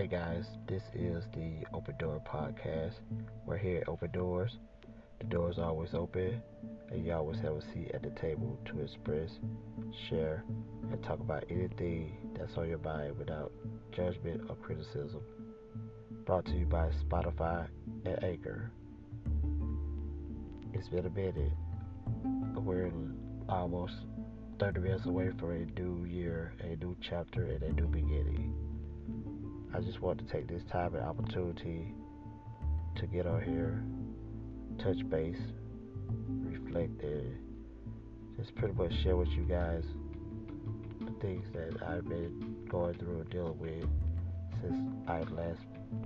Hey guys, this is the Open Door Podcast. We're here at Open Doors. The door is always open, and you always have a seat at the table to express, share, and talk about anything that's on your mind without judgment or criticism. Brought to you by Spotify and Anchor. It's been a minute. We're almost 30 minutes away from a new year, a new chapter, and a new beginning. I just want to take this time and opportunity to get on here, touch base, reflect, and just pretty much share with you guys the things that I've been going through and dealing with since I last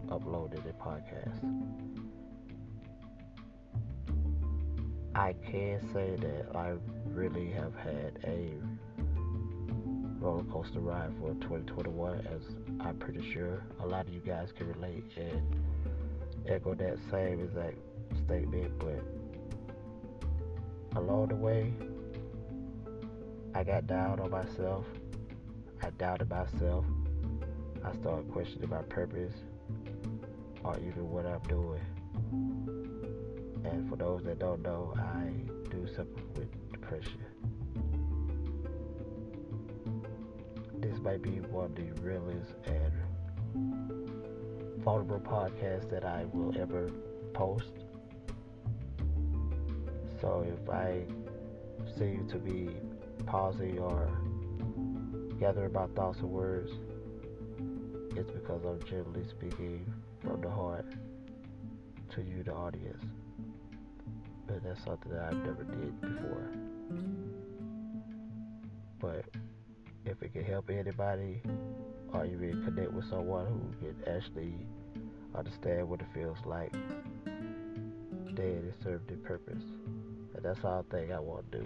uploaded a podcast. I can say that I really have had a roller coaster ride for 2021 as I'm pretty sure a lot of you guys can relate and echo that same exact statement. But along the way, I got down on myself. I doubted myself. I started questioning my purpose or even what I'm doing. And for those that don't know, I do suffer with depression. This might be one of the realest and vulnerable podcasts that I will ever post. So if I seem to be pausing or gathering my thoughts and words, it's because I'm generally speaking from the heart to you, the audience. But that's something that I've never did before. But if it can help anybody or even connect with someone who can actually understand what it feels like, then it served its purpose. And that's all I think I want to do.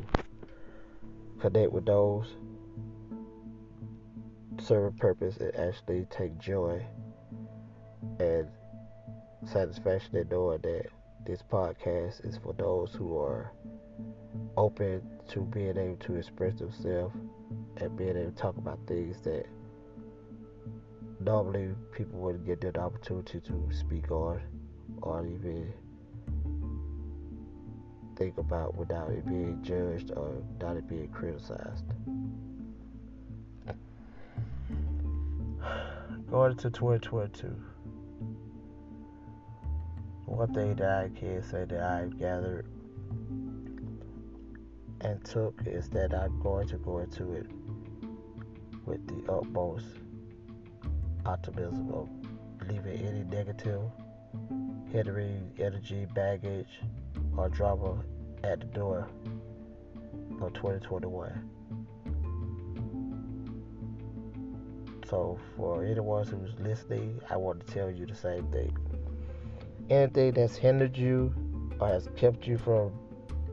Connect with those, serve a purpose, and actually take joy and satisfaction in knowing that this podcast is for those who are open to being able to express themselves and being able to talk about things that normally people wouldn't get that opportunity to speak on or even think about without it being judged or without it being criticized. Going into 2022, one thing that I can say that I've gathered and took is that I'm going to go into it with the utmost optimism of leaving any negative, hindering energy, baggage, or drama at the door of 2021. So, for anyone who's listening, I want to tell you the same thing. Anything that's hindered you or has kept you from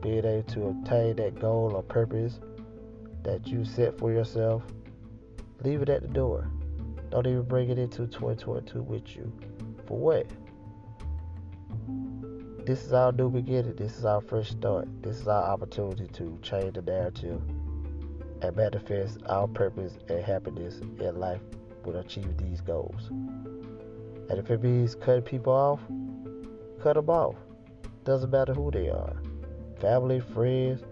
being able to obtain that goal or purpose that you set for yourself, leave it at the door. Don't even bring it into 2022 with you. For what? This is our new beginning. This is our fresh start. This is our opportunity to change the narrative and manifest our purpose and happiness in life will achieve these goals. And if it means cutting people off, cut them off. Doesn't matter who they are family, friends,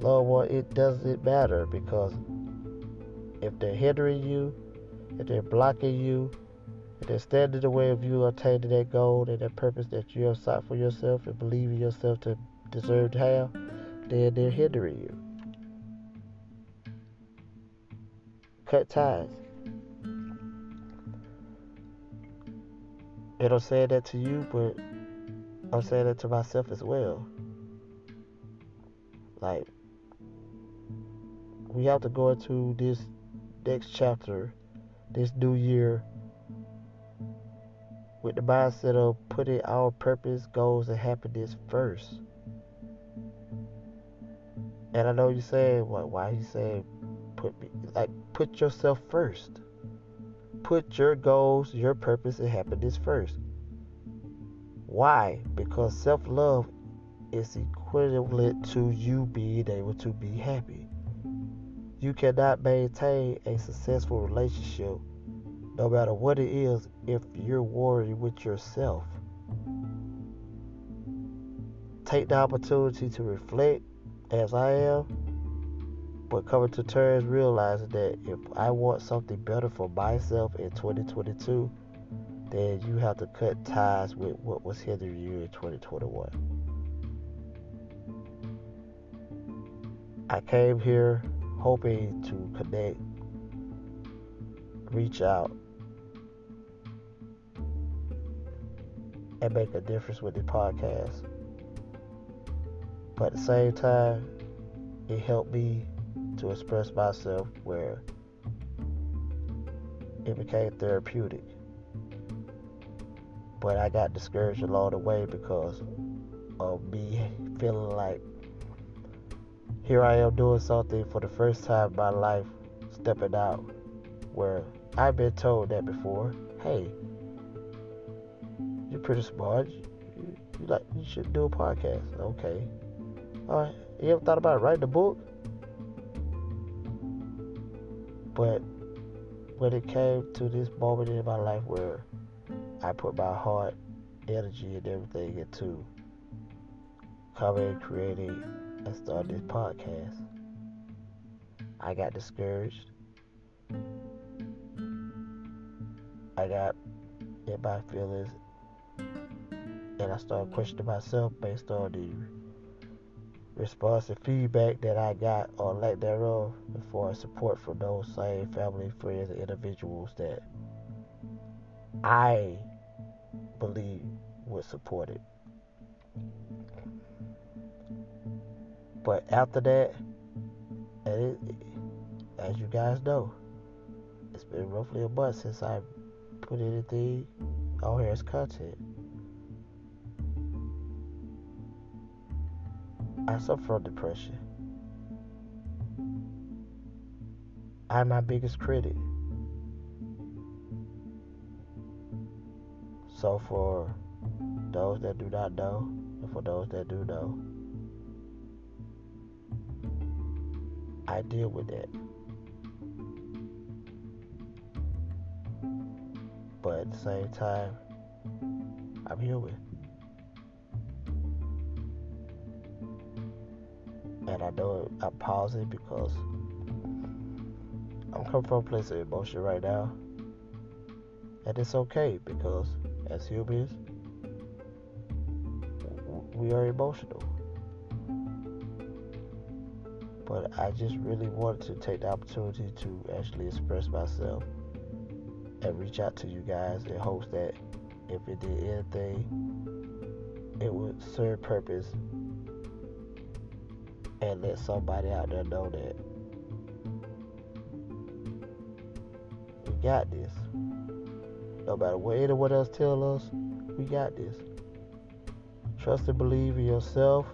loved one, it doesn't matter because if they're hindering you, if they're blocking you, if they're standing in the way of you attaining that goal and that purpose that you have sought for yourself and believe in yourself to deserve to have, then they're hindering you. Cut ties. And I'm saying that to you, but I'm saying that to myself as well. Like, we have to go into this next chapter, this new year, with the mindset of putting our purpose, goals, and happiness first. And I know you're saying, what? Why he saying, put me like put yourself first. Put your goals, your purpose, and happiness first. Why? Because self love is equivalent to you being able to be happy. You cannot maintain a successful relationship no matter what it is, if you're worried with yourself, take the opportunity to reflect as I am, but coming to terms realizing that if I want something better for myself in 2022, then you have to cut ties with what was hindering you in 2021. I came here hoping to connect, reach out, and make a difference with the podcast. But at the same time, it helped me to express myself where it became therapeutic. But I got discouraged along the way because of me feeling like here I am doing something for the first time in my life, stepping out where I've been told that before. Hey, you're pretty smart. You, you like you should do a podcast. Okay. All right. You ever thought about writing a book? But when it came to this moment in my life where I put my heart, energy, and everything into coming, and creating, and started this podcast, I got discouraged. I got in my feelings and I started questioning myself based on the response and feedback that I got or lack thereof for support from those same family, friends, and individuals that I believe would support it. But after that, it, as you guys know, it's been roughly a month since I put anything on here as content. I suffer from depression. I'm my biggest critic. So, for those that do not know, and for those that do know, I deal with that. But at the same time, I'm human. and I know I'm pausing because I'm coming from a place of emotion right now. And it's okay because as humans, we are emotional. But I just really wanted to take the opportunity to actually express myself and reach out to you guys in hopes that if it did anything, it would serve purpose and let somebody out there know that we got this. No matter what anyone else tell us, we got this. Trust and believe in yourself.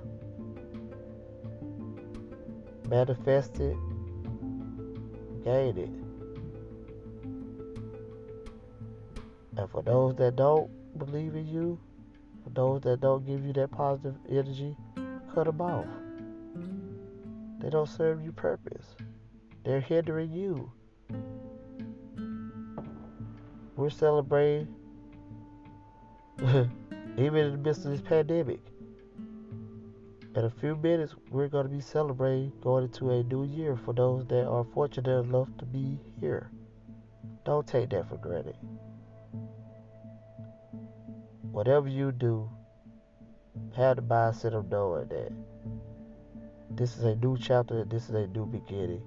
Manifest it. Gain it. And for those that don't believe in you, for those that don't give you that positive energy, cut them off. They don't serve you purpose. They're hindering you. We're celebrating, even in the midst of this pandemic. In a few minutes, we're going to be celebrating going into a new year for those that are fortunate enough to be here. Don't take that for granted. Whatever you do, have the mindset of knowing that this is a new chapter, this is a new beginning.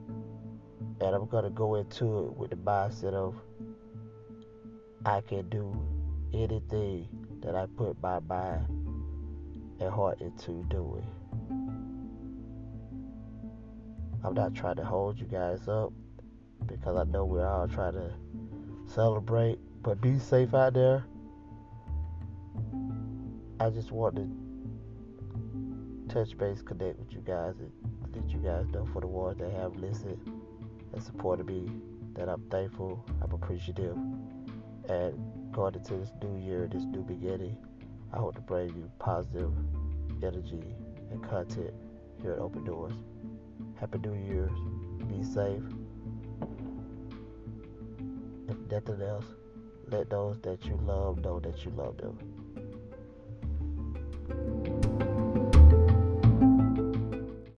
And I'm going to go into it with the mindset of I can do anything that I put my mind and heart into doing. I'm not trying to hold you guys up because I know we're all trying to celebrate, but be safe out there. I just want to touch base, connect with you guys, and let you guys know for the ones that have listened and supported me that I'm thankful, I'm appreciative, and going into this new year, this new beginning, I hope to bring you positive energy and content here at Open Doors. Happy New Year's. Be safe. If nothing else, let those that you love know that you love them.